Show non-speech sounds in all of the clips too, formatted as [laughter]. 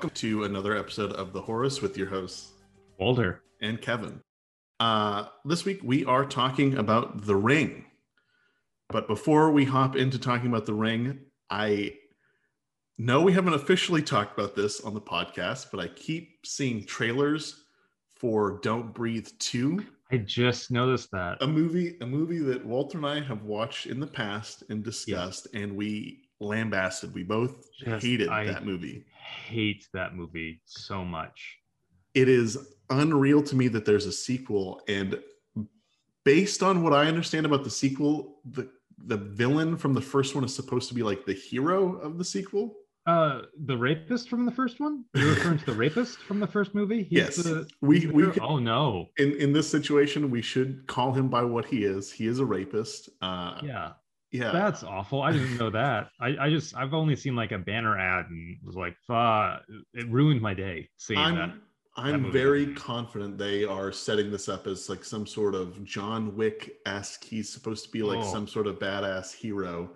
Welcome to another episode of The Horus with your hosts Walter. and Kevin. Uh, this week we are talking about The Ring. But before we hop into talking about The Ring, I know we haven't officially talked about this on the podcast, but I keep seeing trailers for Don't Breathe 2, I just noticed that. a movie a movie that Walter and I have watched in the past and discussed and we lambasted. We both Just- hated I- that movie. Hate that movie so much. it is unreal to me that there's a sequel and based on what i understand about the sequel the the villain from the first one is supposed to be like the hero of the sequel Uh, the rapist from the first one? You're referring to the rapist from the first movie? He's Yes. the- We- we could- Oh no. in in this situation we should call him by what he is he is a rapist uh Yeah, yeah that's awful. I didn't know that. I, I just I've only seen like a banner ad and was like, "Fuck!" It ruined my day seeing that. i'm i'm movie. very confident they are setting this up as like some sort of john wick-esque he's supposed to be like Oh. some sort of badass hero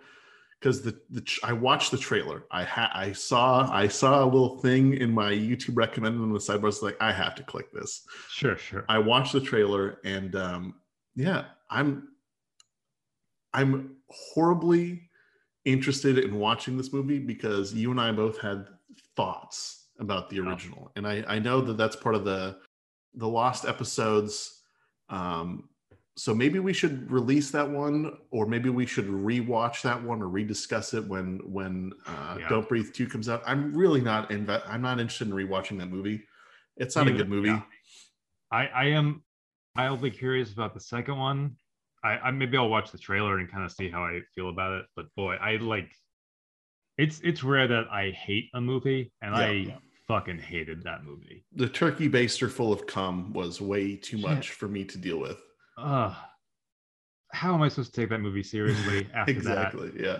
because the, the i watched the trailer i had i saw i saw a little thing in my youtube recommended on the sidebar was like i have to click this Sure, sure. i watched the trailer and um yeah i'm i'm horribly interested in watching this movie because you and i both had thoughts about the Oh. original and i i know that that's part of the the lost episodes um so maybe we should release that one or maybe we should rewatch that one or rediscuss it when when uh Yeah. don't breathe 2 comes out i'm really not inve- i'm not interested in rewatching that movie it's not a good movie yeah. I I am mildly curious about the second one. I, I maybe I'll watch the trailer and kind of see how I feel about it. But boy, I like it's it's rare that I hate a movie, and Yeah. I fucking hated that movie. the turkey baster full of cum was way too Shit. much for me to deal with. Ugh. How am I supposed to take that movie seriously [laughs] after exactly. Yeah.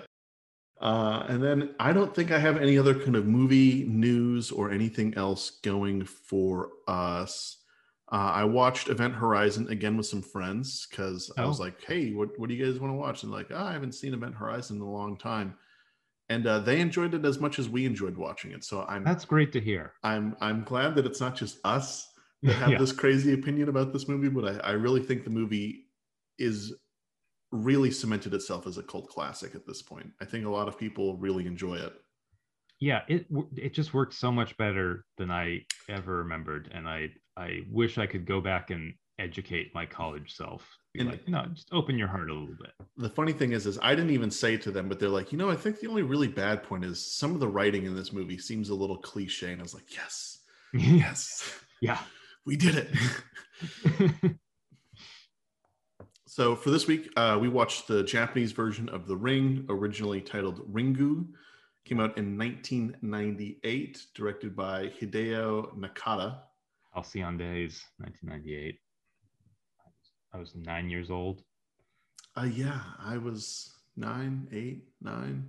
Uh, and then I don't think I have any other kind of movie news or anything else going for us. Uh, I watched Event Horizon again with some friends because I was Oh. like, "Hey, what, what do you guys want to watch?" And like, oh, "I haven't seen Event Horizon in a long time," and uh, they enjoyed it as much as we enjoyed watching it. So I'm? That's great to hear. I'm I'm glad that it's not just us [laughs] that have Yeah. this crazy opinion about this movie, but I, I really think the movie is really cemented itself as a cult classic at this point. I think a lot of people really enjoy it. Yeah, it it just worked so much better than I ever remembered, and I I wish I could go back and educate my college self. Be And- like, no, just open your heart a little bit. The funny thing is, is I didn't even say to them, but they're like, you know, I think the only really bad point is some of the writing in this movie seems a little cliche, and I was like, yes, [laughs] yes, yeah. we did it. [laughs] So for this week, uh, we watched the Japanese version of The Ring, originally titled Ringu. Came out in 1998, directed by Hideo Nakata. Halcyon Days, 1998. I was nine years old. Uh, yeah, I was nine, eight, nine,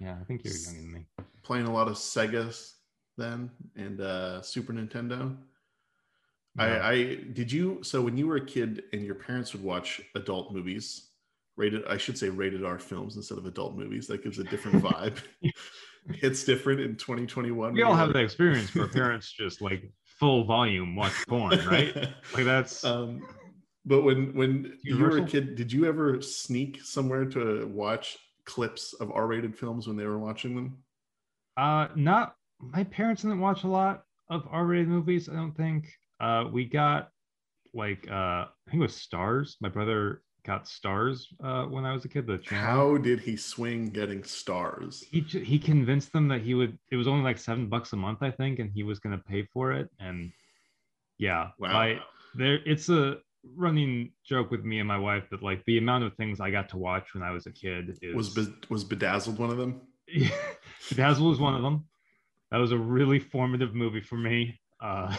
Yeah, I think you're younger than me. playing a lot of Sega then and uh, Super Nintendo. Yeah. I, I did you so when you were a kid and your parents would watch adult movies, rated I should say rated R films instead of adult movies. That gives a different vibe. [laughs] it's different in 2021. we all when have that experience where parents just like full volume watch porn, right? [laughs] Like that's um, but when when you were a kid, did you ever sneak somewhere to watch clips of R-rated films when they were watching them? uh not my parents didn't watch a lot of R-rated movies, I don't think. Uh we got like uh I think it was Starz. My brother got Starz uh when I was a kid, the channel. How did he swing getting Starz? he he convinced them that he would it was only like seven bucks a month i think and he was going to pay for it and yeah Wow. I, there it's a running joke with me and my wife that like the amount of things i got to watch when i was a kid is was Be- was bedazzled one of them? [laughs] Dazzle was one of them that was a really formative movie for me uh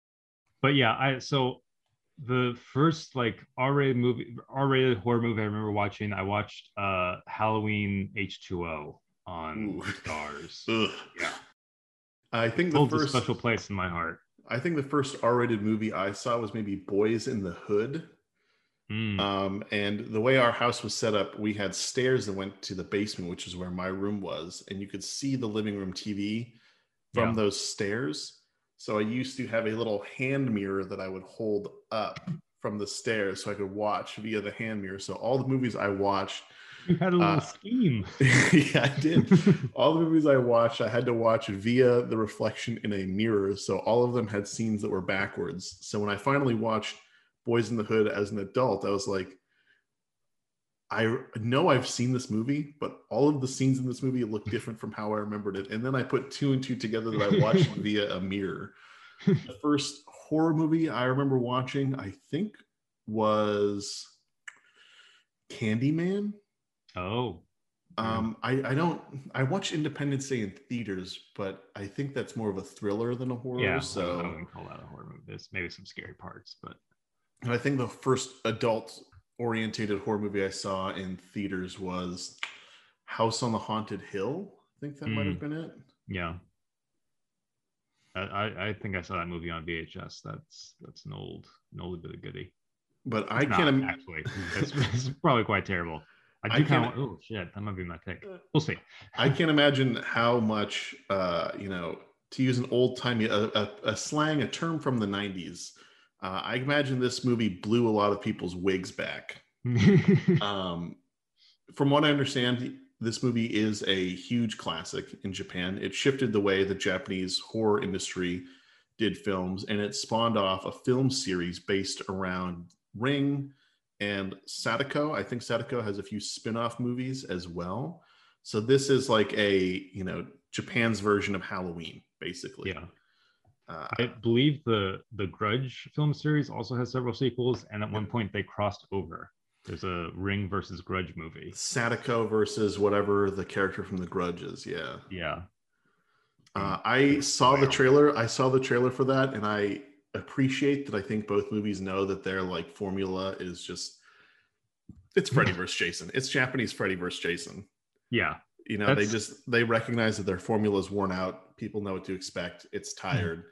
[laughs] but yeah i so the first like r-rated movie r-rated horror movie i remember watching i watched uh halloween h2o on Ooh. Starz [laughs] Ugh. Yeah. I think the holds a first special place in my heart. I think the first R-rated movie I saw was maybe Boys in the Hood. Mm. Um, and the way our house was set up, we had stairs that went to the basement, which is where my room was, and you could see the living room TV from Yeah. those stairs. So I used to have a little hand mirror that I would hold up from the stairs so I could watch via the hand mirror. So all the movies I watched, You had a little Uh, scheme. [laughs] yeah, I did. [laughs] all the movies I watched, I had to watch via the reflection in a mirror. So all of them had scenes that were backwards. So when I finally watched Boys in the Hood as an adult, I was like, I know I've seen this movie, but all of the scenes in this movie look [laughs] different from how I remembered it. And then I put two and two together that I [laughs] watched via a mirror. The first horror movie I remember watching, I think, was Candyman. oh, Um, I, I don't I watched Independence Day in theaters, but I think that's more of a thriller than a horror. yeah. I wouldn't call that a horror movie. There's maybe some scary parts, but and I think the first adult orientated horror movie I saw in theaters was House on the Haunted Hill. I think that might have been it. yeah. I, I, I think I saw that movie on VHS. That's that's an old an old bit of goodie. But I It's can't not, im- actually. It's, it's probably quite terrible. I [laughs] I do kind can't- of. Oh shit, that might be my pick. We'll see. I can't imagine how much uh, you know, to use an old timey a, a, a slang, a term from the 90s. Uh, I imagine this movie blew a lot of people's wigs back. [laughs] um, from what I understand, this movie is a huge classic in Japan. It shifted the way the Japanese horror industry did films, and it spawned off a film series based around Ring and Sadako. I think Sadako has a few spin-off movies as well. So this is like a you know Japan's version of Halloween, basically. yeah. Uh, I believe the the Grudge film series also has several sequels, and at one point they crossed over. There's a Ring versus Grudge movie. Sadako versus whatever the character from The Grudge is. Yeah. Yeah, Uh, I saw the trailer. I saw the trailer for that, and I appreciate that. I think both movies know that their like formula is just it's Freddy [laughs] versus Jason. It's Japanese Freddy versus Jason. yeah, You know, That's- they just they recognize that their formula is worn out. People know what to expect. It's tired,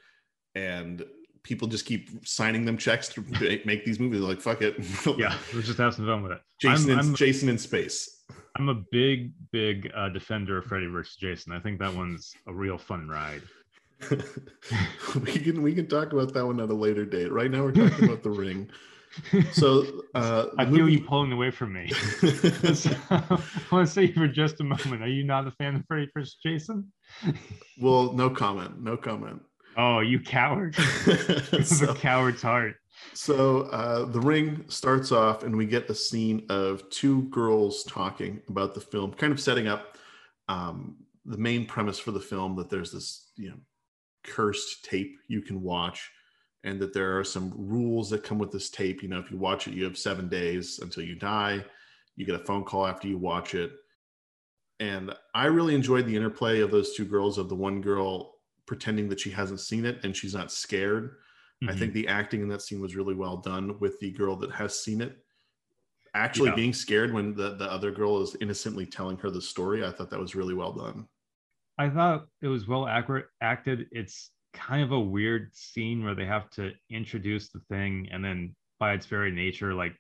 and people just keep signing them checks to [laughs] make these movies. They're like, fuck it. [laughs] yeah. Let's just have some fun with it. Jason, I'm, in, I'm, Jason in space. I'm a big, big uh, defender of Freddy versus Jason. I think that one's a real fun ride. [laughs] we can we can talk about that one at a later date. Right now, we're talking about the ring. So uh, I feel movie- you pulling away from me. I want to say for just a moment. Are you not a fan of Freddy versus Jason? well, no comment. No comment. Oh, you coward! [laughs] [laughs] the so a coward's heart. so uh, the ring starts off, and we get a scene of two girls talking about the film, kind of setting up um, the main premise for the film that there's this you know cursed tape you can watch and that there are some rules that come with this tape you know if you watch it you have seven days until you die you get a phone call after you watch it and i really enjoyed the interplay of those two girls of the one girl pretending that she hasn't seen it and she's not scared i Mhm. think the acting in that scene was really well done with the girl that has seen it actually Yeah. being scared when the, the other girl is innocently telling her the story i thought that was really well done I thought it was well accurate acted. It's kind of a weird scene where they have to introduce the thing and then by its very nature, like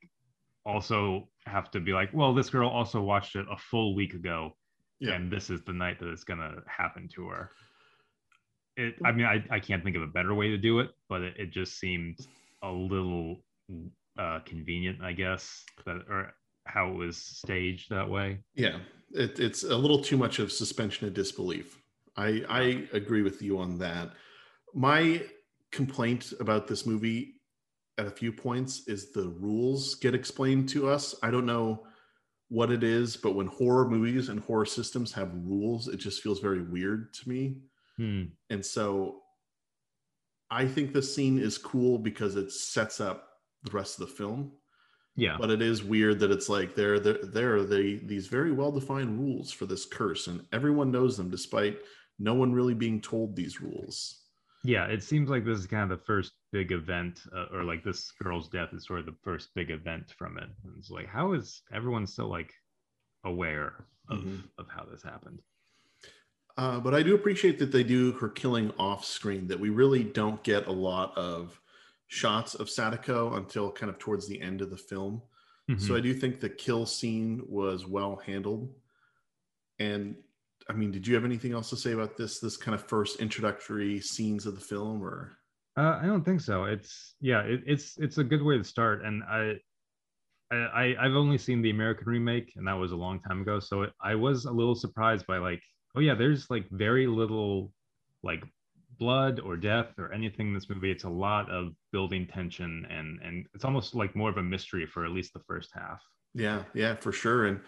also have to be like, well, this girl also watched it a full week ago. Yeah. And this is the night that it's gonna happen to her. It I mean, I, I can't think of a better way to do it, but it, it just seemed a little uh convenient, I guess, that or how it was staged that way. Yeah, it, it's a little too much of suspension of disbelief. I I agree with you on that. My complaint about this movie at a few points is the rules get explained to us. I don't know what it is, but when horror movies and horror systems have rules, it just feels very weird to me. Hmm. And so I think the scene is cool because it sets up the rest of the film Yeah. but it is weird that it's like there there there are the these very well defined rules for this curse and everyone knows them despite no one really being told these rules Yeah, it seems like this is kind of the first big event, uh, or like this girl's death is sort of the first big event from it. And it's like, how is everyone still like aware of Mhm. of how this happened? Uh, but i do appreciate that they do her killing off screen that we really don't get a lot of shots of sadako until kind of towards the end of the film so Mhm. i do think the kill scene was well handled and I mean, did you have anything else to say about this this kind of first introductory scenes of the film, or? Uh, I don't think so. It's yeah, it, it's it's a good way to start, and I, I I've only seen the American remake, and that was a long time ago. So it, I was a little surprised by like, oh yeah, there's like very little like blood or death or anything in this movie. It's a lot of building tension, and and it's almost like more of a mystery for at least the first half. Yeah, yeah, for sure, and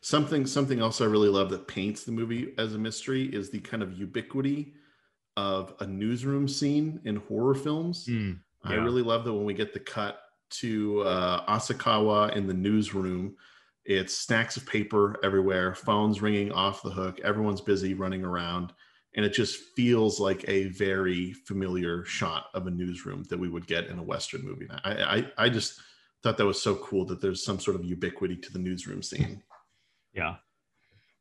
something something else I really love that paints the movie as a mystery is the kind of ubiquity of a newsroom scene in horror films. Mm, I really love that when we get the cut to uh, Asakawa in the newsroom. It's stacks of paper everywhere, phones ringing off the hook, everyone's busy running around, and it just feels like a very familiar shot of a newsroom that we would get in a Western movie. I, I, I just thought that was so cool that there's some sort of ubiquity to the newsroom scene. Yeah,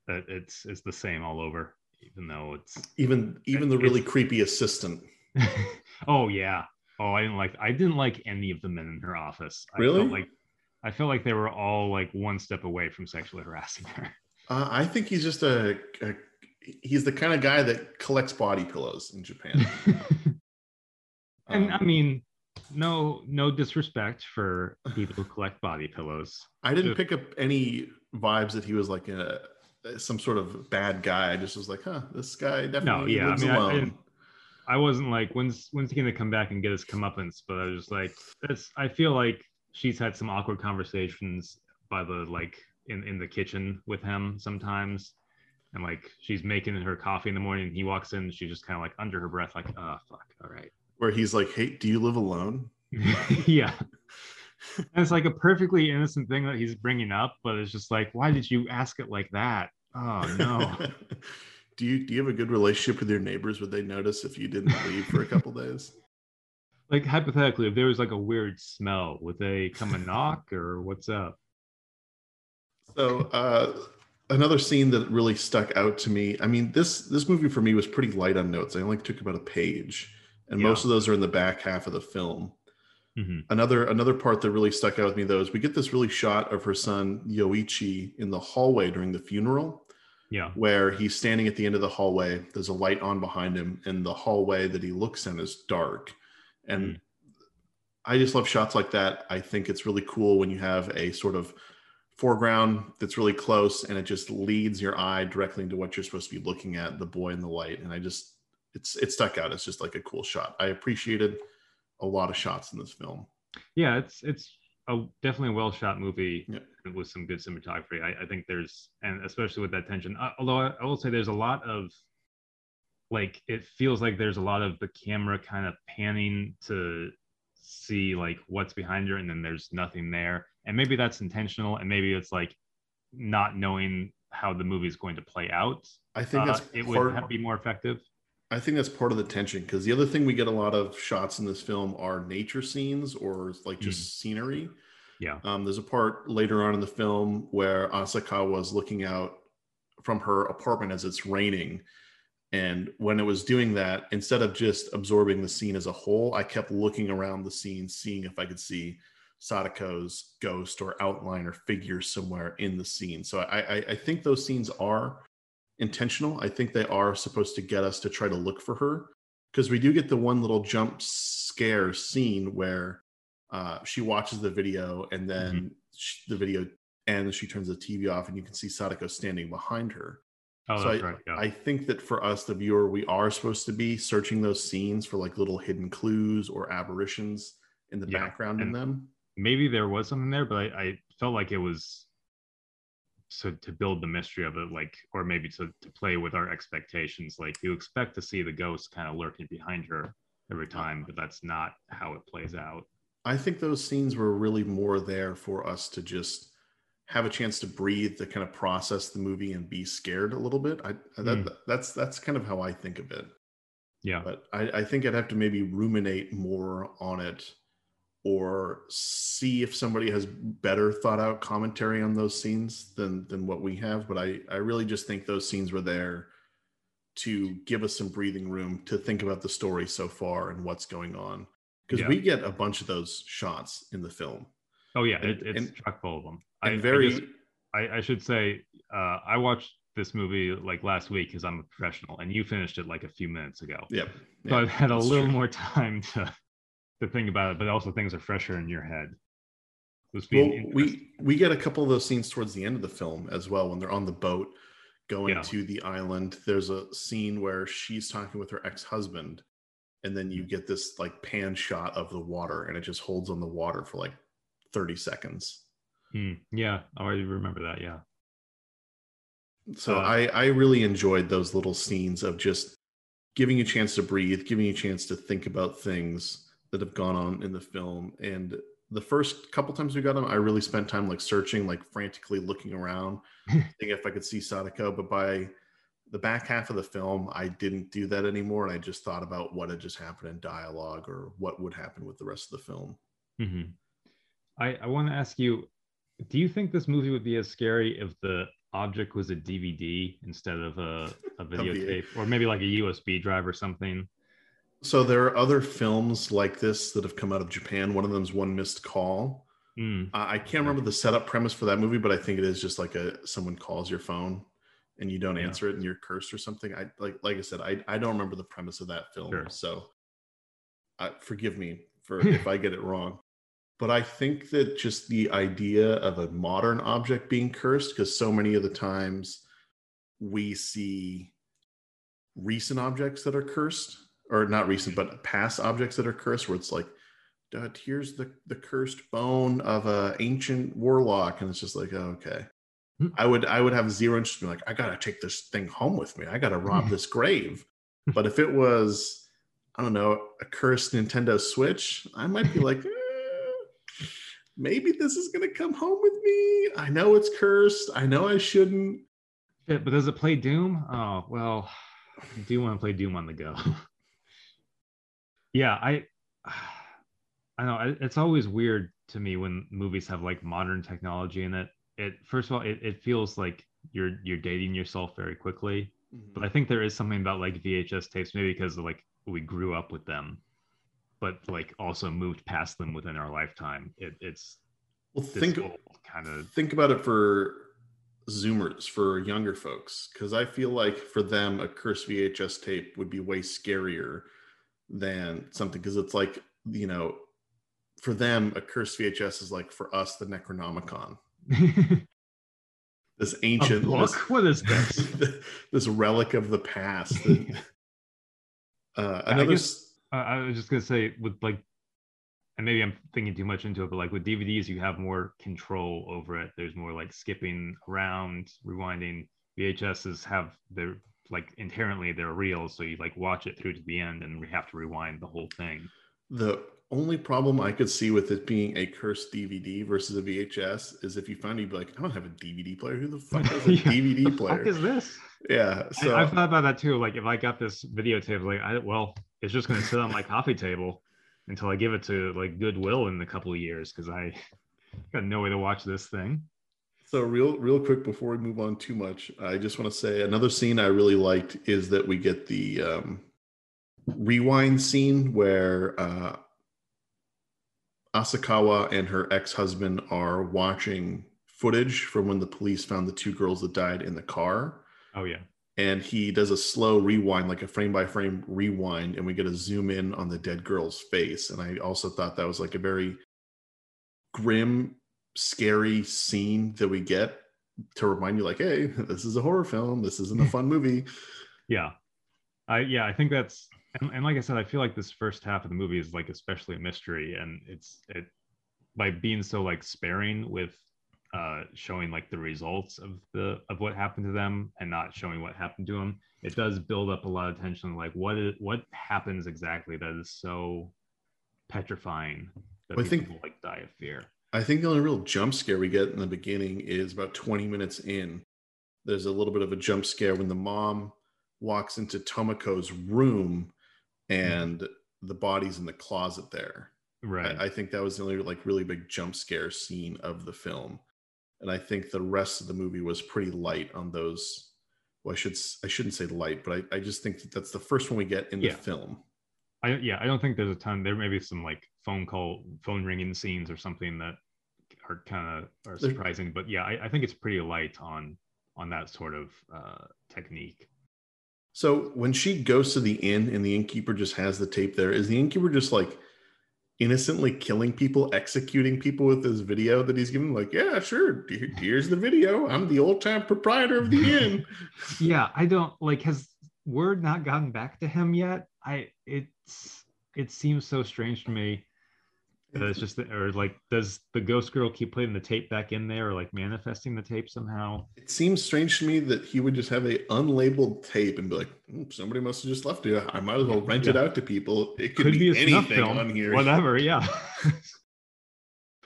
it's it's the same all over, even though it's Even even the really creepy assistant. [laughs] oh yeah. Oh, I didn't like I didn't like any of the men in her office. I Really? like I felt like they were all like one step away from sexually harassing [laughs] her. Uh, I think he's just a, a he's the kind of guy that collects body pillows in Japan. [laughs] and I Um, mean, no no disrespect for people who collect body pillows. I didn't pick up any vibes that he was like a some sort of bad guy. I just was like, huh, this guy definitely no, yeah, I lives I- I alone. didn't- I wasn't like, when's when's he gonna come back and get his comeuppance? But I was just like, that's. I feel like she's had some awkward conversations by the like in in the kitchen with him sometimes, and like she's making her coffee in the morning. And he walks in, she's just kind of like under her breath, like, oh fuck, all right, Where he's like, hey, do you live alone? [laughs] yeah. And it's like a perfectly innocent thing that he's bringing up, but it's just like, why did you ask it like that? Oh no. [laughs] do you do you have a good relationship with your neighbors? Would they notice if you didn't leave for a couple days? Like hypothetically, if there was like a weird smell, would they come and knock or what's up? So uh, another scene that really stuck out to me. I mean, this this movie for me was pretty light on notes. I only took about a page, and Yeah. most of those are in the back half of the film. Mhm. Another another part that really stuck out with me though is we get this really shot of her son Yoichi in the hallway during the funeral, Yeah. where he's standing at the end of the hallway. There's a light on behind him, and the hallway that he looks in is dark. And Mm. I just love shots like that. I think it's really cool when you have a sort of foreground that's really close and it just leads your eye directly into what you're supposed to be looking at, the boy in the light. And I just it's it stuck out. It's just like a cool shot. I appreciated a lot of shots in this film. Yeah, it's it's a definitely a well shot movie Yeah. with some good cinematography. I, I think there's and especially with that tension. Uh, although I, I will say there's a lot of like it feels like there's a lot of the camera kind of panning to see like what's behind her and then there's nothing there and maybe that's intentional and maybe it's like not knowing how the movie is going to play out I think uh, that's it would have, be more effective I think that's part of the tension because the other thing we get a lot of shots in this film are nature scenes or like just scenery. yeah Um, there's a part later on in the film where Asakawa was looking out from her apartment as it's raining. And when it was doing that, instead of just absorbing the scene as a whole, I kept looking around the scene, seeing if I could see Sadako's ghost or outline or figure somewhere in the scene. So I, I, I think those scenes are intentional. I think they are supposed to get us to try to look for her because we do get the one little jump scare scene where uh, she watches the video and then sh the video ends. She turns the TV off and you can see Sadako standing behind her. Oh so I, right yeah I think that for us, the viewer, we are supposed to be searching those scenes for like little hidden clues or aberrations in the Yeah, background in them. maybe there was something there, but I, I felt like it was so to build the mystery of it, like, or maybe to, to play with our expectations. Like you expect to see the ghost kind of lurking behind her every time, but that's not how it plays out. I think those scenes were really more there for us to just have a chance to breathe, to kind of process the movie and be scared a little bit. I that, Hmm. that's that's kind of how I think of it. Yeah. But I, I think I'd have to maybe ruminate more on it or see if somebody has better thought out commentary on those scenes than than what we have. But I, I really just think those scenes were there to give us some breathing room to think about the story so far and what's going on. Because Yeah. we get a bunch of those shots in the film. Oh yeah, And- it, it's and- chock full of them. And I, very I, just- I, I should say, uh, I watched this movie like last week because I'm a professional, and you finished it like a few minutes ago. Yep. So Yeah, I've had a that's little true. more [laughs] time to to think about it, but also things are fresher in your head. Well, we we get a couple of those scenes towards the end of the film as well when they're on the boat going Yeah. to the island. There's a scene where she's talking with her ex-husband, and then you Mm-hmm. get this like pan shot of the water, and it just holds on the water for like 30 seconds. Hmm, yeah, I already remember that. Yeah. So Uh, I I really enjoyed those little scenes of just giving you a chance to breathe, giving you a chance to think about things that have gone on in the film. And the first couple times we got them, I really spent time like searching, like frantically looking around, [laughs] seeing if I could see Sadako. But by the back half of the film, I didn't do that anymore, and I just thought about what had just happened in dialogue or what would happen with the rest of the film. hmm I, I want to ask you, do you think this movie would be as scary if the object was a DVD instead of a, a [laughs] videotape or maybe like a USB drive or something? So there are other films like this that have come out of Japan. One of them is One Missed Call. Mm, I can't remember the setup premise for that movie, but I think it is just like a someone calls your phone and you don't Yeah. answer it and you're cursed or something. I like like I said, I, I don't remember the premise of that film, Sure. so uh, forgive me for [laughs] if I get it wrong. But I think that just the idea of a modern object being cursed, because so many of the times we see recent objects that are cursed, or not recent, but past objects that are cursed, where it's like here's the the cursed bone of a ancient warlock, and it's just like, oh, okay. Hmm. I would I would have zero interest in like, I gotta take this thing home with me. I gotta rob this grave. But if it was, I don't know, a cursed Nintendo Switch, I might be like, eh, [laughs] maybe this is gonna come home with me. I know it's cursed. I know I shouldn't. shit, but does it play Doom? Oh, well, I do want to play Doom on the go. [laughs] yeah, I I know it's always weird to me when movies have like modern technology in it. It first of all, it, it feels like you're you're dating yourself very quickly. Mm-hmm. But I think there is something about like VHS tapes, maybe because like we grew up with them, but like also moved past them within our lifetime. It, it's Well, think kind of think about it for zoomers for younger folks because i feel like for them a cursed vhs tape would be way scarier than something because it's like you know for them a cursed vhs is like for us the necronomicon [laughs] this ancient this, What is this? [laughs] this relic of the past [laughs] uh, another guess- I, was just gonna say with like, and maybe I'm thinking too much into it, but like with DVDs, you have more control over it. There's more like skipping around, rewinding. VHSs have their like inherently they're real, so you like watch it through to the end, and we have to rewind the whole thing. The only problem I could see with it being a cursed DVD versus a VHS is if you find you'd be like, I don't have a DVD player. Who the fuck has a [laughs] Yeah, DVD The player? fuck is this? yeah. So I, I've thought about that too. Like if I got this videotape, like I well, it's just gonna sit on my coffee table until I give it to like Goodwill in a couple of years because I got no way to watch this thing. so real real quick before we move on too much, I just want to say another scene I really liked is that we get the um, rewind scene where uh, Asakawa and her ex-husband are watching footage from when the police found the two girls that died in the car. Oh yeah. and he does a slow rewind, like a frame by frame rewind, and we get a zoom in on the dead girl's face. And I also thought that was like a very grim, scary scene that we get to remind you, like, hey, [laughs] this is a horror film. This isn't a [laughs] fun movie. Yeah. I yeah, I think that's and, and like I said, I feel like this first half of the movie is like especially a mystery and it's it by being so like sparing with uh showing like the results of the of what happened to them and not showing what happened to them, it does build up a lot of tension like what is what happens exactly that is so petrifying that Well, I people think- like die of fear. I think the only real jump scare we get in the beginning is about 20 minutes in. There's a little bit of a jump scare when the mom walks into Tomoko's room and the body's in the closet there. Right. I, I think that was the only like really big jump scare scene of the film, and I think the rest of the movie was pretty light on those. Well, I should I shouldn't say light, but I, I just think that that's the first one we get in Yeah. the film. I yeah, I don't think there's a ton. There may be some like phone call, phone ringing scenes or something that are kind of are surprising. But yeah, I, I think it's pretty light on on that sort of uh, technique. So when she goes to the inn and the innkeeper just has the tape there, is the innkeeper just like innocently killing people, executing people with this video that he's given? Like, yeah, sure. Here's the video. I'm the old time proprietor of the [laughs] inn. yeah, I don't like. Has word not gotten back to him yet? I it's it seems so strange to me it's just or like does the ghost girl keep putting the tape back in there or like manifesting the tape somehow? It seems strange to me that he would just have a unlabeled tape and be like mm, somebody must have just left it. I might as well rent yeah. it out to people. It could, could be, be anything film, on here. Whatever yeah. [laughs] [laughs]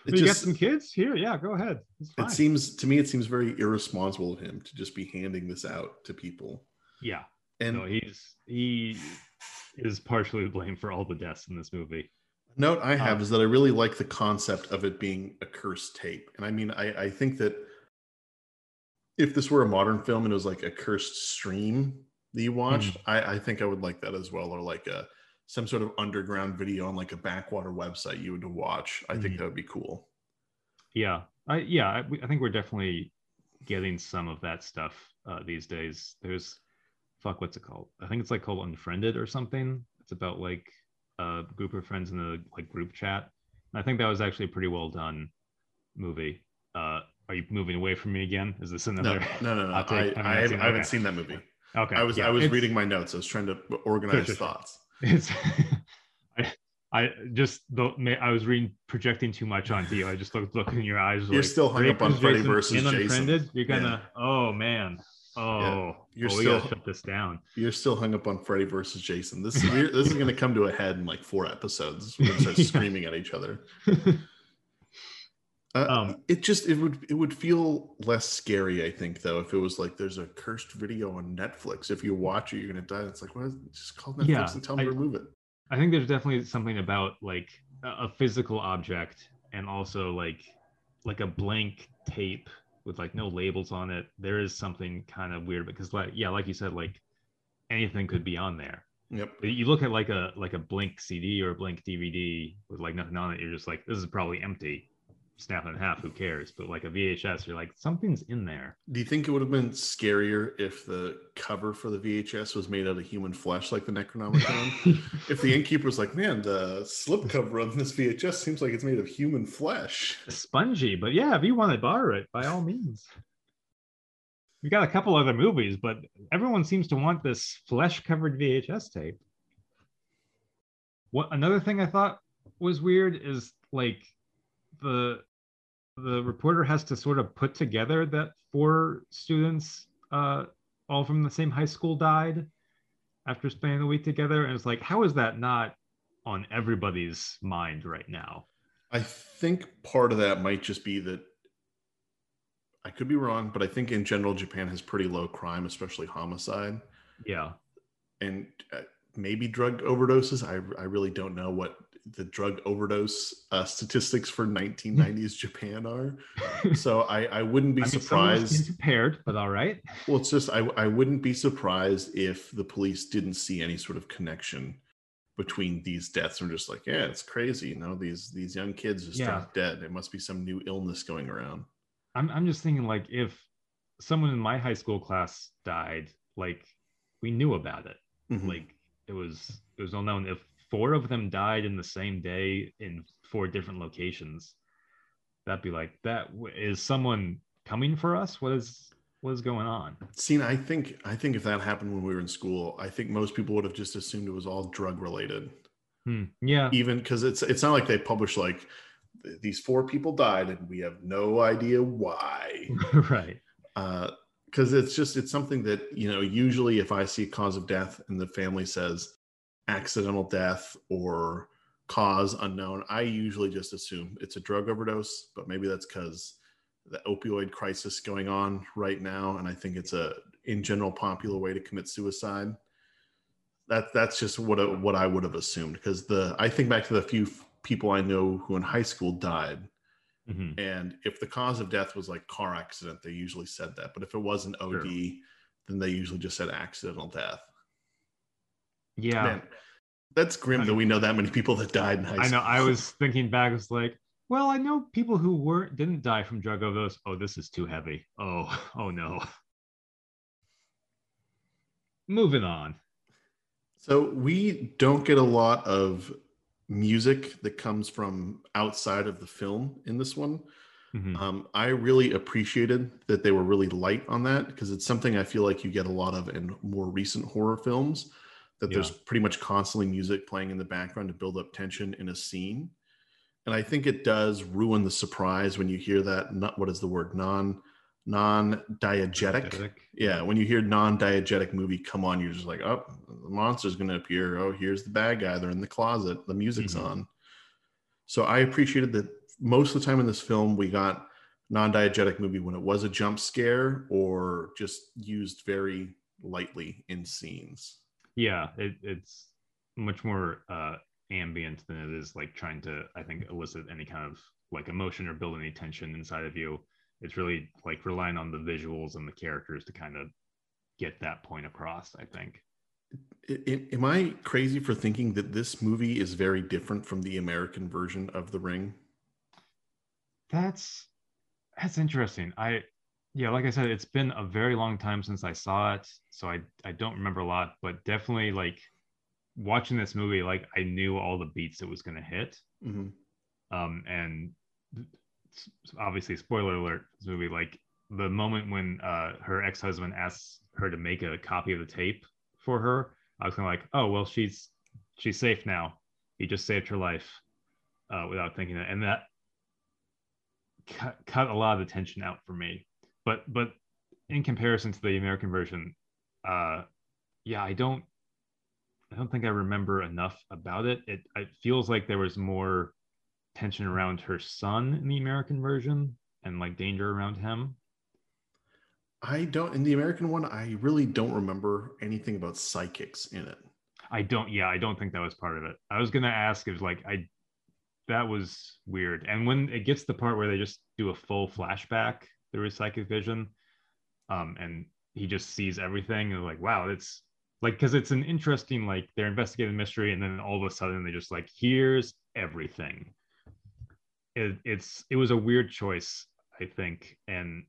You just, got some kids? Here yeah go ahead. It seems to me it seems very irresponsible of him to just be handing this out to people. Yeah. And no, he's he is partially to blame for all the deaths in this movie note I have um, is that I really like the concept of it being a cursed tape. And I mean, I, I think that if this were a modern film and it was like a cursed stream that you watched, mm. I, I think I would like that as well. Or like a some sort of underground video on like a backwater website you would watch. I mm. think that would be cool. Yeah. I yeah, I, I think we're definitely getting some of that stuff uh, these days. There's fuck what's it called? I think it's like called Unfriended or something. It's about like a group of friends in the like group chat. And I think that was actually a pretty well done movie. Uh, are you moving away from me again? Is this another? No, no, no. no. I, I, I, haven't, I haven't seen that movie. Okay. I was yeah, I was reading my notes. I was trying to organize sure, sure, thoughts. It's [laughs] I I just the I was reading projecting too much onto you. I just looked look in your eyes. You're like, still hung up on Freddy versus Jason. You're gonna yeah. oh man. Oh, yeah. you're still shut this down. You're still hung up on Freddy versus Jason. This [laughs] this is going to come to a head in like four episodes. We're going to start [laughs] yeah. screaming at each other. [laughs] Uh, um, it just it would it would feel less scary, I think, though, if it was like there's a cursed video on Netflix. If you watch it, you're gonna die. It's like, well, just call Netflix yeah, and tell them I, to remove it. I think there's definitely something about like a physical object and also like like a blank tape with like no labels on it, there is something kind of weird because like yeah, like you said, like anything could be on there. Yep. But you look at like a like a blank CD or a blank DVD with like nothing on it, you're just like, this is probably empty snap it in half, who cares? But like a VHS, you're like, something's in there. Do you think it would have been scarier if the cover for the VHS was made out of human flesh like the Necronomicon? [laughs] if the innkeeper was like, man, the slip cover on this VHS seems like it's made of human flesh. Spongy, but yeah, if you want to borrow it, by all means. We got a couple other movies, but everyone seems to want this flesh covered VHS tape. What another thing I thought was weird is like the the reporter has to sort of put together that four students, uh, all from the same high school, died after spending the week together. And it's like, how is that not on everybody's mind right now? I think part of that might just be that I could be wrong, but I think in general, Japan has pretty low crime, especially homicide. Yeah. And uh, maybe drug overdoses. I, I really don't know what the drug overdose uh, statistics for 1990s Japan are. [laughs] So I, I wouldn't be I mean, surprised. Prepared, but all right. Well, it's just I, I wouldn't be surprised if the police didn't see any sort of connection between these deaths. I'm just like, yeah, it's crazy. You know, these these young kids just yeah. dead. It must be some new illness going around. I'm I'm just thinking like if someone in my high school class died, like we knew about it. Mm-hmm. Like it was it was unknown. If four of them died in the same day in four different locations. That'd be like that is someone coming for us? What is what is going on? See i think i think if that happened when we were in school i think most people would have just assumed it was all drug related. Hmm. yeah. Even because it's it's not like they publish like these four people died and we have no idea why. [laughs] Right. Uh because it's just it's something that you know usually if i see a cause of death and the family says accidental death or cause unknown, I usually just assume it's a drug overdose, but maybe that's because the opioid crisis going on right now, and I think it's a in general popular way to commit suicide. That that's just what what I would have assumed because the I think back to the few people I know who in high school died, mm-hmm. and if the cause of death was like car accident, they usually said that, but if it was an OD, sure. then they usually just said accidental death. Yeah. Man, that's grim that we know that many people that died in high school. I know. I was thinking back, it's like, well, I know people who weren't didn't die from drug overdose. Oh, this is too heavy. Oh, [laughs] oh no. moving on. So we don't get a lot of music that comes from outside of the film in this one. Mm-hmm. Um, I really appreciated that they were really light on that because it's something I feel like you get a lot of in more recent horror films. That yeah. there's pretty much constantly music playing in the background to build up tension in a scene, and I think it does ruin the surprise when you hear that. Not what is the word non non-diegetic. Yeah, when you hear non-diegetic movie come on, you're just like, oh, the monster's going to appear. Oh, here's the bad guy. They're in the closet. The music's mm-hmm. on. So I appreciated that most of the time in this film we got non-diegetic movie when it was a jump scare or just used very lightly in scenes. Yeah, it, it's much more uh, ambient than it is like trying to, I think, elicit any kind of like emotion or build any tension inside of you. It's really like relying on the visuals and the characters to kind of get that point across i think. Am i crazy for thinking that this movie is very different from the american version of the ring? That's that's interesting. I yeah like i said it's been a very long time since i saw it so i i don't remember a lot but definitely like watching this movie like i knew all the beats it was going to hit. Mm-hmm. um and obviously spoiler alert this movie like the moment when uh, her ex-husband asks her to make a copy of the tape for her i was kind of like oh well she's she's safe now. He just saved her life uh, without thinking that and that cut, cut a lot of the tension out for me but but in comparison to the american version uh yeah i don't i don't think i remember enough about it it, it feels like there was more tension around her son in the American version and like danger around him. I don't in the American one, I really don't remember anything about psychics in it. I don't yeah, I don't think that was part of it. I was gonna ask if like I that was weird. And when it gets to the part where they just do a full flashback through his psychic vision, um, and he just sees everything and like, wow, it's like because it's an interesting like they're investigating mystery and then all of a sudden they just like here's everything it, it's it was a weird choice, I think, and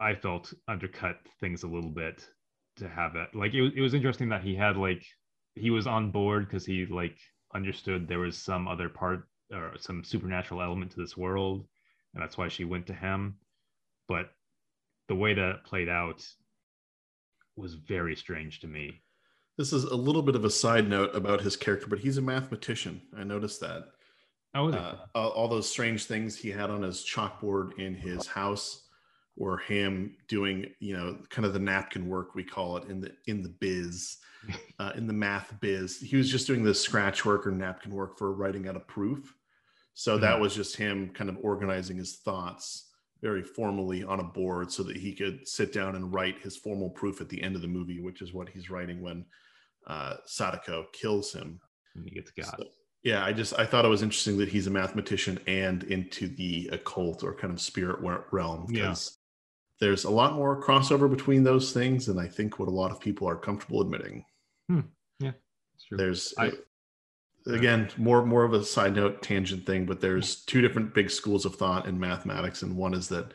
I felt undercut things a little bit to have it. Like it, it was interesting that he had like he was on board because he like understood there was some other part or some supernatural element to this world, and that's why she went to him. But the way that played out was very strange to me. This is a little bit of a side note about his character, but he's a mathematician. I noticed that. Oh, uh, all those strange things he had on his chalkboard in his house, or him doing, you know, kind of the napkin work we call it in the in the biz, [laughs] uh, in the math biz. He was just doing the scratch work or napkin work for writing out a proof. So that was just him kind of organizing his thoughts very formally on a board so that he could sit down and write his formal proof at the end of the movie, which is what he's writing when uh, Sadako kills him. And he gets got. So, yeah, I just I thought it was interesting that he's a mathematician and into the occult or kind of spirit realm because yeah. there's a lot more crossover between those things than I think what a lot of people are comfortable admitting. Hmm. Yeah, there's I, again more more of a side note tangent thing, but there's two different big schools of thought in mathematics, and one is that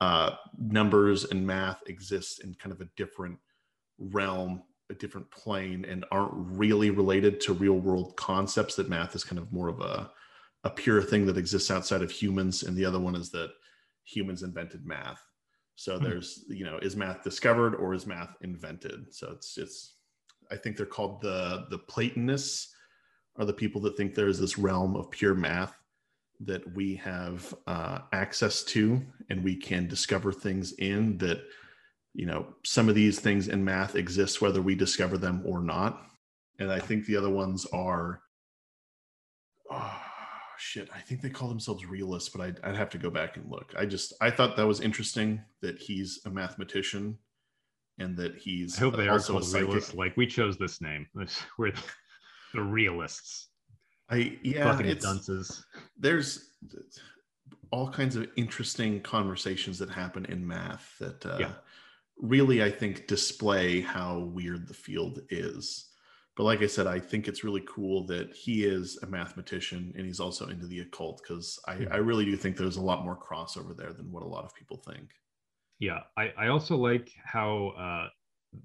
uh, numbers and math exist in kind of a different realm a different plane and aren't really related to real world concepts that math is kind of more of a a pure thing that exists outside of humans and the other one is that humans invented math. So hmm. there's you know is math discovered or is math invented? So it's it's i think they're called the the platonists are the people that think there's this realm of pure math that we have uh, access to and we can discover things in that you know some of these things in math exist whether we discover them or not and i think the other ones are oh shit i think they call themselves realists but I'd, I'd have to go back and look i just i thought that was interesting that he's a mathematician and that he's I hope they also are called realists. Like we chose this name. [laughs] We're the realists. I yeah, it's dunces. There's all kinds of interesting conversations that happen in math that uh, yeah really, I think, display how weird the field is. But like I said, I think it's really cool that he is a mathematician and he's also into the occult because I, I really do think there's a lot more crossover there than what a lot of people think. Yeah, I, I also like how uh,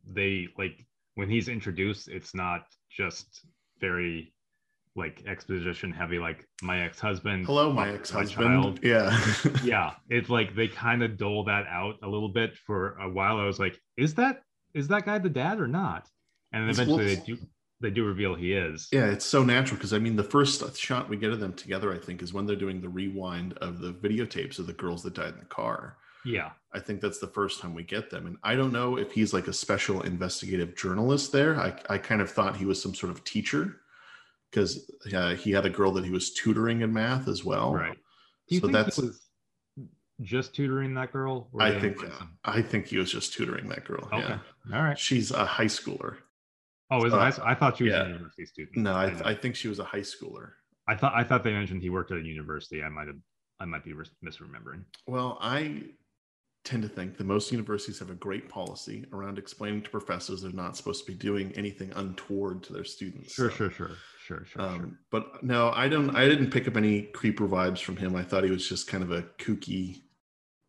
they like when he's introduced, it's not just very like exposition heavy, like my ex husband. Hello, my ex husband. Yeah. [laughs] [laughs] yeah. It's like they kind of dole that out a little bit for a while. I was like, is that is that guy the dad or not? And eventually they do they do reveal he is. Yeah, it's so natural because I mean the first shot we get of them together, I think, is when they're doing the rewind of the videotapes of the girls that died in the car. Yeah. I think that's the first time we get them. And I don't know if he's like a special investigative journalist there. I, I kind of thought he was some sort of teacher because uh, he had a girl that he was tutoring in math as well. Right. So think that's was just tutoring that girl? I think uh, I think he was just tutoring that girl. Okay. Yeah. All right. She's a high schooler. Oh, is uh, I thought she was yeah. a university student. No, I, I, think she was a high schooler. I thought I thought they mentioned he worked at a university. I might have I might be misremembering. Well, I tend to think that most universities have a great policy around explaining to professors they're not supposed to be doing anything untoward to their students. Sure, so, sure, sure, sure, sure, um, sure. But no, I don't. I didn't pick up any creeper vibes from him. I thought he was just kind of a kooky,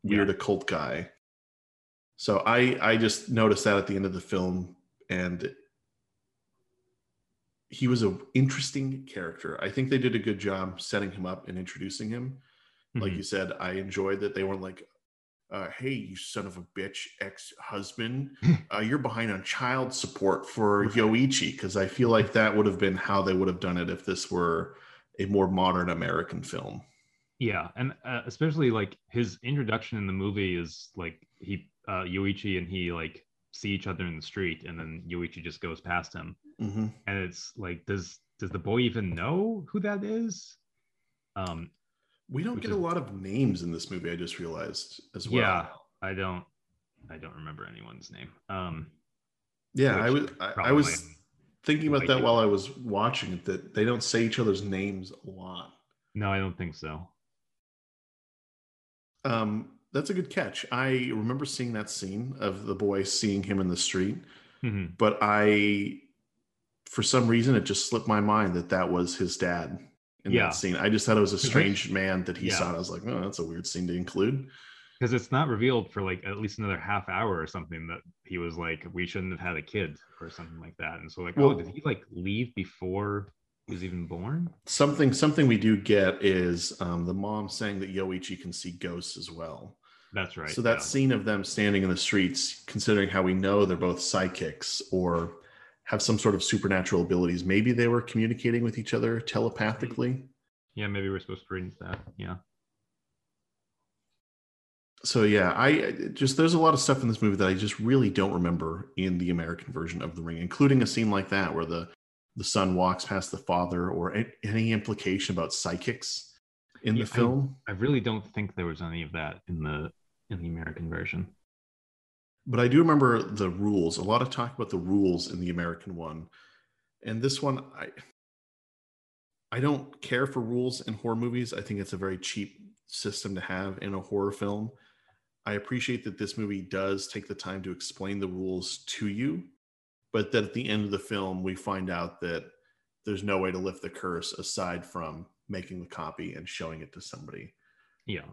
weird yeah. occult guy. So I I just noticed that at the end of the film, and he was an interesting character. I think they did a good job setting him up and introducing him. Mm-hmm. Like you said, I enjoyed that they weren't like uh, hey, you son of a bitch, ex husband, uh, you're behind on child support for Yoichi. Because I feel like that would have been how they would have done it if this were a more modern American film. Yeah. And uh, especially like his introduction in the movie is like he, uh, Yoichi and he like see each other in the street and then Yoichi just goes past him. Mm-hmm. And it's like, does, does the boy even know who that is? Um, we don't get is, a lot of names in this movie. I just realized as well. Yeah, I don't. I don't remember anyone's name. Um, yeah, I was. I, I was thinking about that while I was watching it. That they don't say each other's names a lot. No, I don't think so. Um, that's a good catch. I remember seeing that scene of the boy seeing him in the street, mm-hmm. but I, for some reason, it just slipped my mind that that was his dad in yeah. that scene. I just thought it was a strange man that he yeah. saw. I was like, oh, that's a weird scene to include. Because it's not revealed for like at least another half hour or something that he was like, we shouldn't have had a kid or something like that. And so like, well, oh, did he like leave before he was even born? Something something we do get is um, the mom saying that Yoichi can see ghosts as well. That's right. So that yeah. scene of them standing in the streets, considering how we know they're both psychics or have some sort of supernatural abilities. Maybe they were communicating with each other telepathically. Yeah, maybe we're supposed to read into that. Yeah. So yeah, I just there's a lot of stuff in this movie that I just really don't remember in the American version of The Ring, including a scene like that where the the son walks past the father, or any implication about psychics in yeah, the film. I, I really don't think there was any of that in the in the American version but I do remember the rules. A lot of talk about the rules in the American one, and this one, I I don't care for rules in horror movies. I think it's a very cheap system to have in a horror film. I appreciate that this movie does take the time to explain the rules to you, but that at the end of the film, we find out that there's no way to lift the curse aside from making the copy and showing it to somebody. Yeah.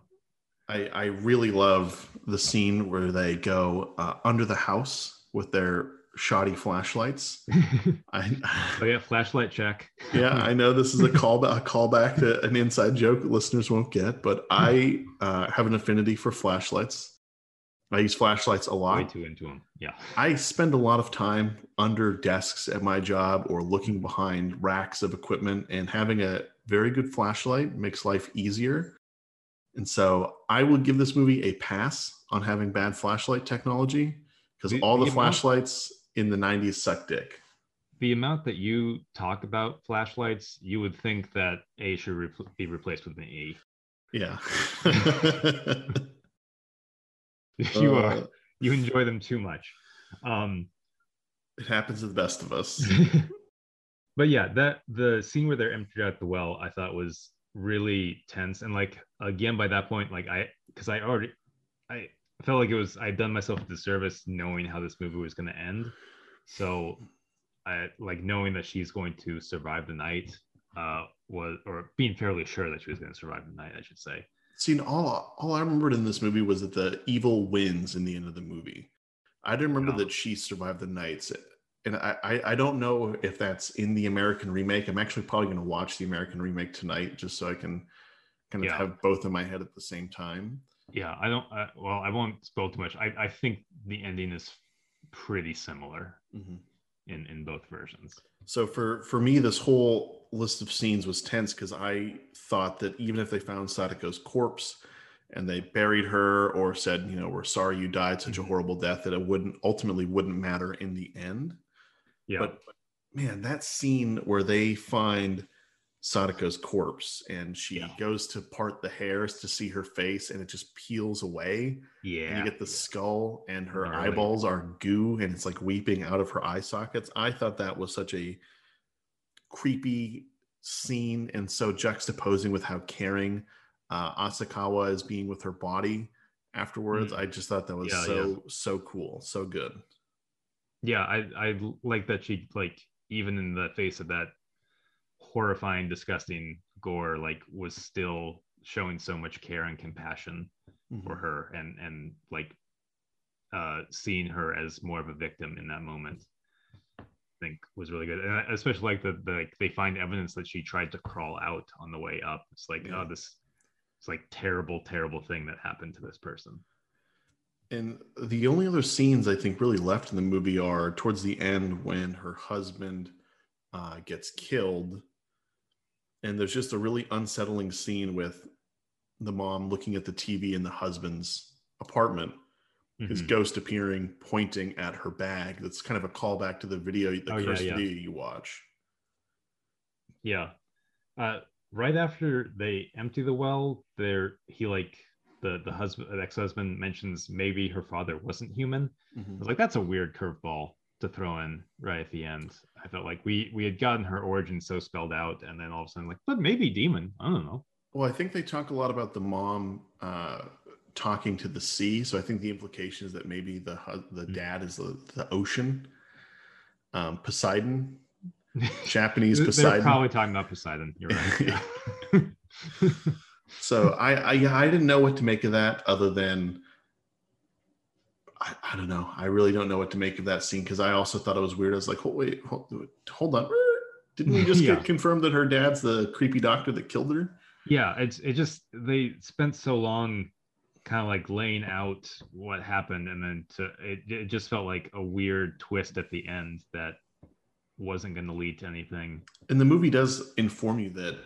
I, I really love the scene where they go uh, under the house with their shoddy flashlights. [laughs] I, oh yeah, flashlight check. [laughs] yeah, I know this is a callback, a callback to an inside joke listeners won't get, but I uh, have an affinity for flashlights. I use flashlights a lot. Way too into them. Yeah. I spend a lot of time under desks at my job or looking behind racks of equipment, and having a very good flashlight makes life easier and so I will give this movie a pass on having bad flashlight technology because all the, the flashlights amount, in the 90s suck dick. The amount that you talk about flashlights, you would think that A should re- be replaced with an E. Yeah. [laughs] you uh, are you enjoy them too much. Um, it happens to the best of us. [laughs] but yeah, that the scene where they're emptied out the well, I thought was really tense. And like again by that point like i because i already i felt like it was i'd done myself a disservice knowing how this movie was going to end. So i like knowing that she's going to survive the night uh was or being fairly sure that she was going to survive the night i should say. See all all i remembered in this movie was that the evil wins in the end of the movie. I didn't remember yeah. that she survived the nights and I, I don't know if that's in the American remake. I'm actually probably going to watch the American remake tonight just so I can kind of Yeah. have both in my head at the same time. Yeah, I don't. Uh, well, I won't spoil too much. I, I think the ending is pretty similar Mhm. in in both versions. So for for me, this whole list of scenes was tense because I thought that even if they found Sadako's corpse and they buried her or said, you know, we're sorry you died such a Mhm. horrible death, that it wouldn't ultimately wouldn't matter in the end. Yeah, But man, that scene where they find Sadako's corpse and she Yeah. goes to part the hairs to see her face and it just peels away yeah, and you get the skull and her eyeballs are goo and it's like weeping out of her eye sockets. I thought that was such a creepy scene and so juxtaposing with how caring uh, asakawa is being with her body afterwards Mm. i just thought that was Yeah, so so cool so good yeah. I I like that she like even in the face of that horrifying, disgusting gore, like was still showing so much care and compassion for Mhm. her and and like uh seeing her as more of a victim in that moment i think was really good and I especially like the, the like they find evidence that she tried to crawl out on the way up it's like Yeah. oh this it's like terrible terrible thing that happened to this person And the only other scenes I think really left in the movie are towards the end when her husband uh, gets killed. And there's just a really unsettling scene with the mom looking at the TV in the husband's apartment, his Mhm. ghost appearing, pointing at her bag. That's kind of a callback to the video, the Oh, yeah, cursed yeah. video you watch. yeah uh right after they empty the well there he like the the husband the ex-husband mentions maybe her father wasn't human I was like, that's a weird curveball to throw in right at the end. I felt like we we had gotten her origin so spelled out, and then all of a sudden, like, but maybe demon. I don't know. Well, I think they talk a lot about the mom uh, talking to the sea. So I think the implication is that maybe the the Mm. dad is the, the ocean, um, Poseidon, [laughs] Japanese They're Poseidon. probably talking about Poseidon. You're right. [laughs] Yeah. [laughs] So I, I I didn't know what to make of that other than I, I don't know. I really don't know what to make of that scene because I also thought it was weird. I was like, hold, wait, hold, hold on. Didn't we just [laughs] Yeah. get confirmed that her dad's the creepy doctor that killed her? yeah, it's it just they spent so long kind of like laying out what happened, and then to it, it just felt like a weird twist at the end that wasn't going to lead to anything. And the movie does inform you that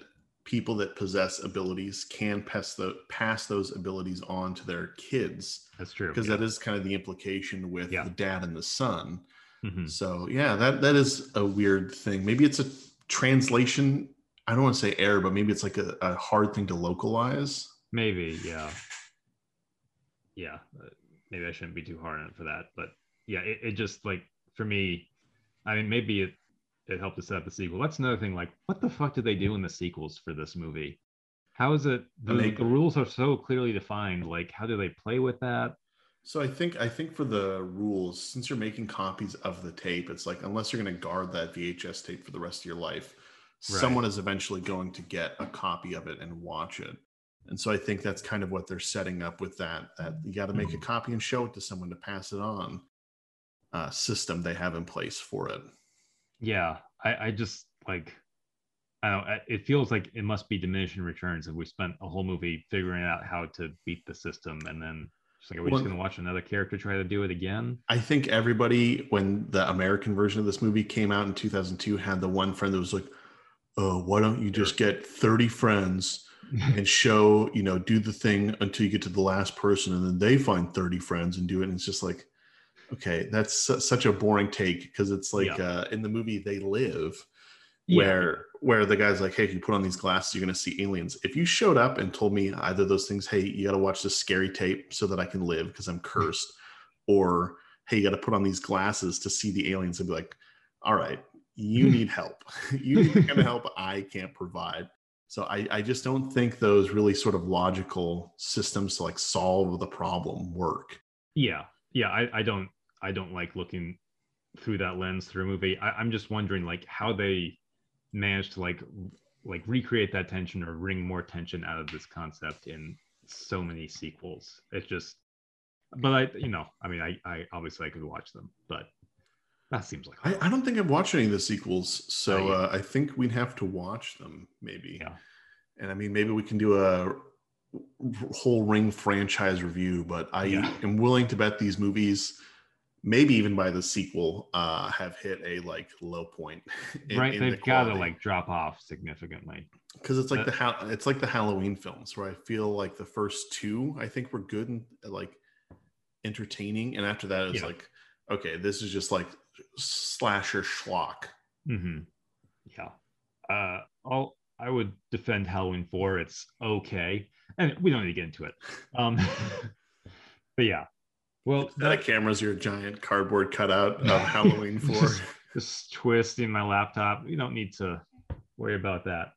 people that possess abilities can pass the pass those abilities on to their kids That's true. because yeah. that is kind of the implication with Yeah. the dad and the son. Mhm. So yeah, that that is a weird thing. Maybe it's a translation. I don't want to say error, but maybe it's like a, a hard thing to localize. Maybe, yeah. Yeah, uh, maybe I shouldn't be too hard on it for that, but yeah, it, it just like for me, I mean, maybe it it helped to set up the sequel. That's another thing. Like, what the fuck did they do in the sequels for this movie? How is it? The, they- the rules are so clearly defined. Like, how do they play with that? So I think I think for the rules, since you're making copies of the tape, it's like unless you're going to guard that VHS tape for the rest of your life, Right. someone is eventually going to get a copy of it and watch it. And so I think that's kind of what they're setting up with that. That you got to make a Mhm. copy and show it to someone to pass it on. Uh, system they have in place for it. Yeah, I, I just like, I don't. It feels like it must be diminishing returns if we spent a whole movie figuring out how to beat the system, and then just like, are we Well- just gonna watch another character try to do it again? I think everybody, when the American version of this movie came out in 2002, had the one friend that was like, "Oh, why don't you just get 30 friends [laughs] and show, you know, do the thing until you get to the last person, and then they find 30 friends and do it." And it's just like, okay, that's such a boring take because it's like Yeah. uh, in the movie They Live, Yeah. where where the guy's like, "Hey, if you put on these glasses, you're going to see aliens." If you showed up and told me either those things, "Hey, you got to watch this scary tape so that I can live because I'm cursed," or "Hey, you got to put on these glasses to see the aliens," I'd be like, "All right, you need help. [laughs] you need kind of help I can't provide." So I, I just don't think those really sort of logical systems to like solve the problem work. yeah yeah I, I don't i don't like looking through that lens through a movie I, i'm just wondering like how they managed to like like recreate that tension or wring more tension out of this concept in so many sequels it's just but i you know i mean i i obviously i could watch them but That seems like I, I don't think I've watched any of the sequels, so uh, I think we'd have to watch them maybe. Yeah. And I mean, maybe we can do a whole Ring franchise review, but I Yeah. am willing to bet these movies, maybe even by the sequel, uh, have hit a like low point. in- right. in They've got to like drop off significantly. because it's like Uh, the ha- it's like the Halloween films where I feel like the first two I think were good and like entertaining, and after that it's Yeah. like okay, this is just like slasher schlock. mm-hmm. Yeah. Uh, I'll, I would defend Halloween 4. It's okay. And we don't need to get into it. Um, [laughs] but yeah. Well, That that, camera's your giant cardboard cutout of [laughs] Halloween Four. Just- just twisting my laptop. You don't need to worry about that.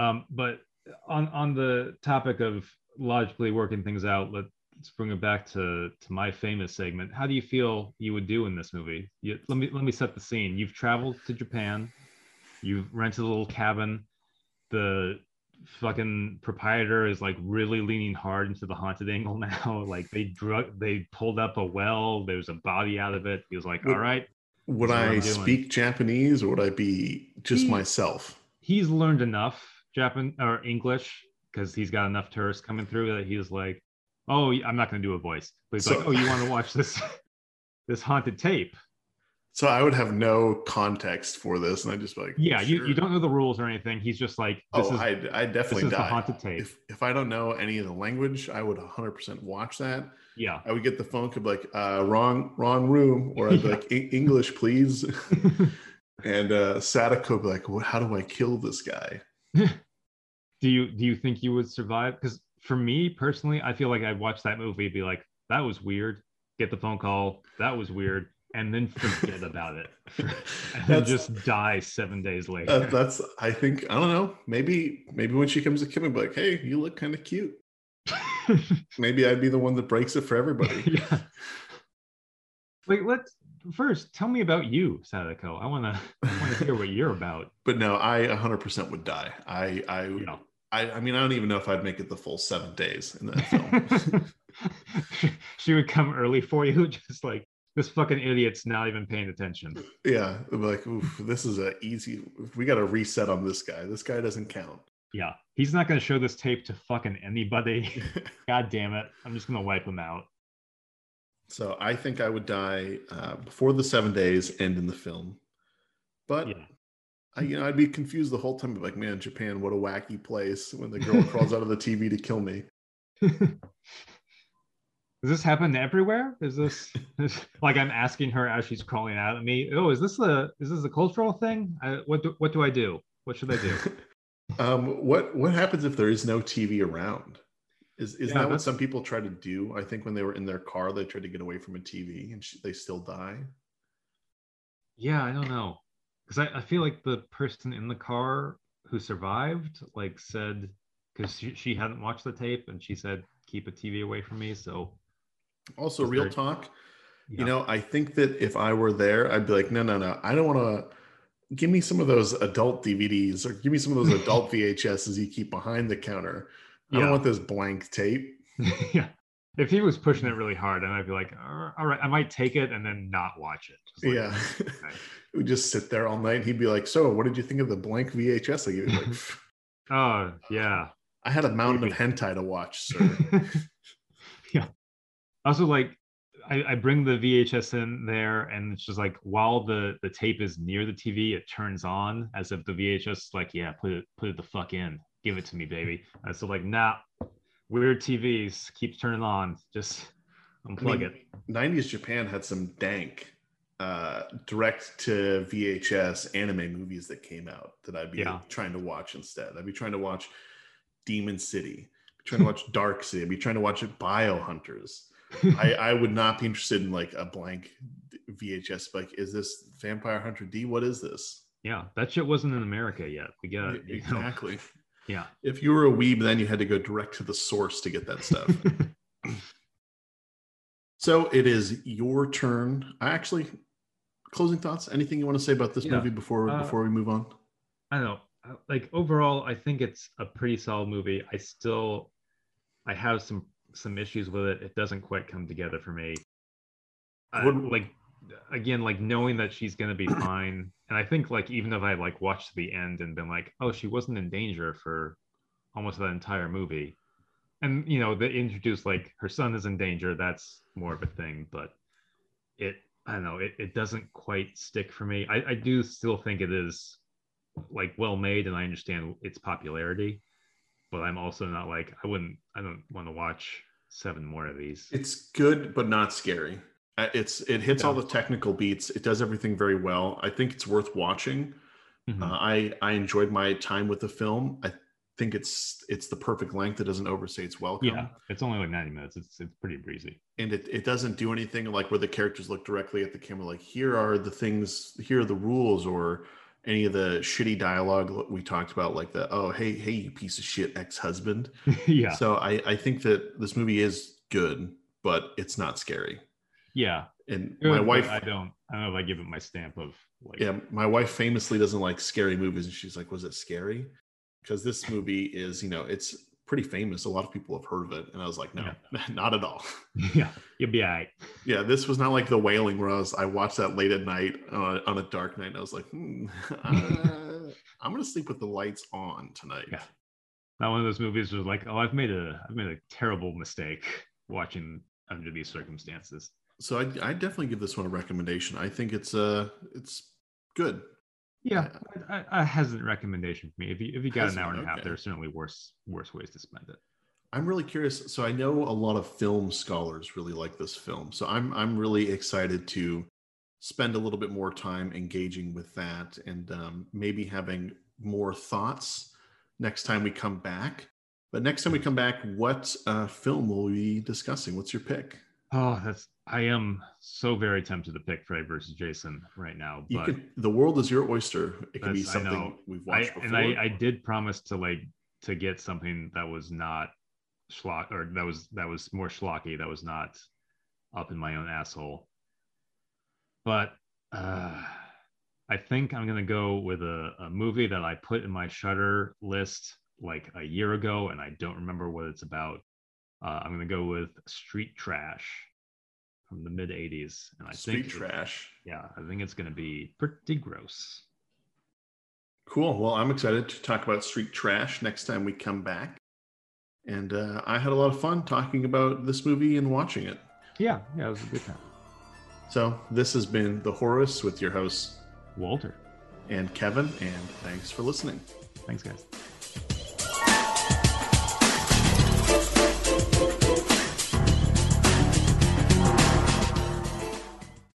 Um, but on on the topic of logically working things out, let's bring it back to to my famous segment. How do you feel you would do in this movie? You, let me let me set the scene. You've traveled to Japan. You've rented a little cabin. The fucking proprietor is like really leaning hard into the haunted angle [laughs] now. Like they drug, they pulled up a well. There's a body out of it. He was like, Well, "All right, Would I speak Japanese or would I be just He- myself? he's learned enough Japan or English because he's got enough tourists coming through that he's like, oh, I'm not going to do a voice, but he's So- like, oh, you want to watch this [laughs] this haunted tape? So I would have no context for this, and I just like, Yeah, you, sure. you don't know the rules or anything. He's just like, this Oh, is I I this definitely is the die. haunted tape. If if I don't know any of the language, I would 100% watch that. yeah, I would get the phone, could be like, uh, wrong wrong room, or I'd be [laughs] Yeah. like, "E- English, please. [laughs] and uh, Sadako would be like, well, how do I kill this guy? [laughs] do you do you think you would survive? Because for me personally, I feel like I'd watch that movie and be like, that was weird. Get the phone call, that was weird, and then forget about it, [laughs] and then just die seven days later. Uh, that's I think I don't know. Maybe maybe when she comes to Kim, I'd be like, hey, you look kind of cute. [laughs] Maybe I'd be the one that breaks it for everybody. [laughs] yeah. Wait, let's first tell me about you, Sadako. I wanna I wanna hear what you're about. But no, I 100% would die. I I Yeah. I, I mean, I don't even know if I'd make it the full seven days in that film. she would come early for you, just like this fucking idiot's not even paying attention. yeah, like, oof, this is a easy. We got to reset on this guy. This guy doesn't count. Yeah, he's not gonna show this tape to fucking anybody. [laughs] God damn it! I'm just gonna wipe him out. so I think I would die uh, before the seven days end in the film. But Yeah. I, you know, I'd be confused the whole time. Like, man, Japan, what a wacky place when the girl crawls out of the TV to kill me. [laughs] Does this happen everywhere? Is this [laughs] is, like I'm asking her as she's crawling out at me? Oh, is this a is this a cultural thing? I, what do, what do I do? What should I do? [laughs] um, what what happens if there is no TV around? Is is Yeah, that what some people try to do? I think when they were in their car, they tried to get away from a TV, and sh- they still die. Yeah, I don't know. Because I, I feel like the person in the car who survived, like, said, because she, she hadn't watched the tape and she said, keep a TV away from me. So, Also, real talk. yeah. You know, I think that if I were there, I'd be like, no, no, no, I don't want to. Give me some of those adult DVDs or give me some of those adult [laughs] VHSs you keep behind the counter. I Yeah. don't want this blank tape. [laughs] yeah. If he was pushing it really hard, and I'd be like, all right, I might take it and then not watch it. Like, yeah. [laughs] okay. we just sit there all night. And he'd be like, so what did you think of the blank VHS I gave you? Like, Oh, yeah. I had a mountain of hentai to watch, sir. Also, like, I, I bring the VHS in there, and it's just like while the the tape is near the TV, it turns on as if the VHS is like, yeah, put it put it the fuck in, give it to me, baby. And so like, nah, weird TVs keeps turning on, just [laughs] unplug it. 90s Japan had some dank uh, direct to VHS anime movies that came out that I'd be Yeah. trying to watch instead. I'd be trying to watch Demon City, I'd be trying to watch Dark City, I'd be trying to watch Biohunters. [laughs] I, I would not be interested in like a blank VHS. Like, is this Vampire Hunter D? What is this? yeah, that shit wasn't in America yet. We got know, exactly. [laughs] yeah. If you were a weeb, then you had to go direct to the source to get that stuff. [laughs] so it is your turn. I actually closing thoughts. Anything you want to say about this Yeah. movie before Uh, before we move on? I don't know. Like overall, I think it's a pretty solid movie. I still, I have some some issues with it. It doesn't quite come together for me. What- like again like knowing that she's gonna be [clears throat] fine, and I think like even if I like watched the end and been like, oh, she wasn't in danger for almost that entire movie, and you know they introduced like her son is in danger. That's more of a thing, but it I don't know it, it doesn't quite stick for me. I, I do still think it is like well made, and I understand its popularity, but I'm also not like I wouldn't I don't want to watch seven more of these. It's good, but not scary. Uh, It's it hits all the technical beats. It does everything very well. I think it's worth watching. Mhm. Uh, I I enjoyed my time with the film. I think it's it's the perfect length. It doesn't overstay its welcome. yeah, it's only like 90 minutes. It's it's pretty breezy. and it, it doesn't do anything like where the characters look directly at the camera like here are the things here are the rules or any of the shitty dialogue we talked about like the oh hey hey you piece of shit ex-husband. [laughs] Yeah, so i i think that this movie is good but it's not scary. Yeah. and Good, my wife I don't I don't know if I give it my stamp of like yeah my wife famously doesn't like scary movies and she's like was it scary? Because this movie is you know it's pretty famous a lot of people have heard of it and i was like no [laughs] not at all [laughs] yeah, you'll be all right. Yeah, this was not like the wailing where I was. I watched that late at night on a, on a dark night, and I was like, hmm, [laughs] uh, I'm gonna sleep with the lights on tonight. Yeah. Not one of those movies was like, oh, I've made a I've made a terrible mistake watching under these circumstances. So I I definitely give this one a recommendation. I think it's uh it's good. Yeah, a, a hesitant recommendation for me. If you if you got an hour and a half, okay. there's certainly worse worse ways to spend it. I'm really curious. So I know a lot of film scholars really like this film. So I'm I'm really excited to spend a little bit more time engaging with that and um, maybe having more thoughts next time we come back. But next time we come back, what uh, film will we be discussing? What's your pick? Oh, that's I am so very tempted to pick Freddy versus Jason right now, You but can, the world is your oyster. It can be I something we've I, watched before. and I, I did promise to like to get something that was not schlock or that was that was more schlocky that was not up in my own asshole but uh i think i'm gonna go with a, a movie that i put in my Shudder list like a year ago and i don't remember what it's about uh, i'm gonna go with street trash from the mid 80s and i Street think trash. yeah i think it's gonna be pretty gross Cool. Well, I'm excited to talk about street trash next time we come back. And uh, I had a lot of fun talking about this movie and watching it. yeah yeah it was a good time So this has been the Horus with your hosts walter and Kevin, and thanks for listening. thanks guys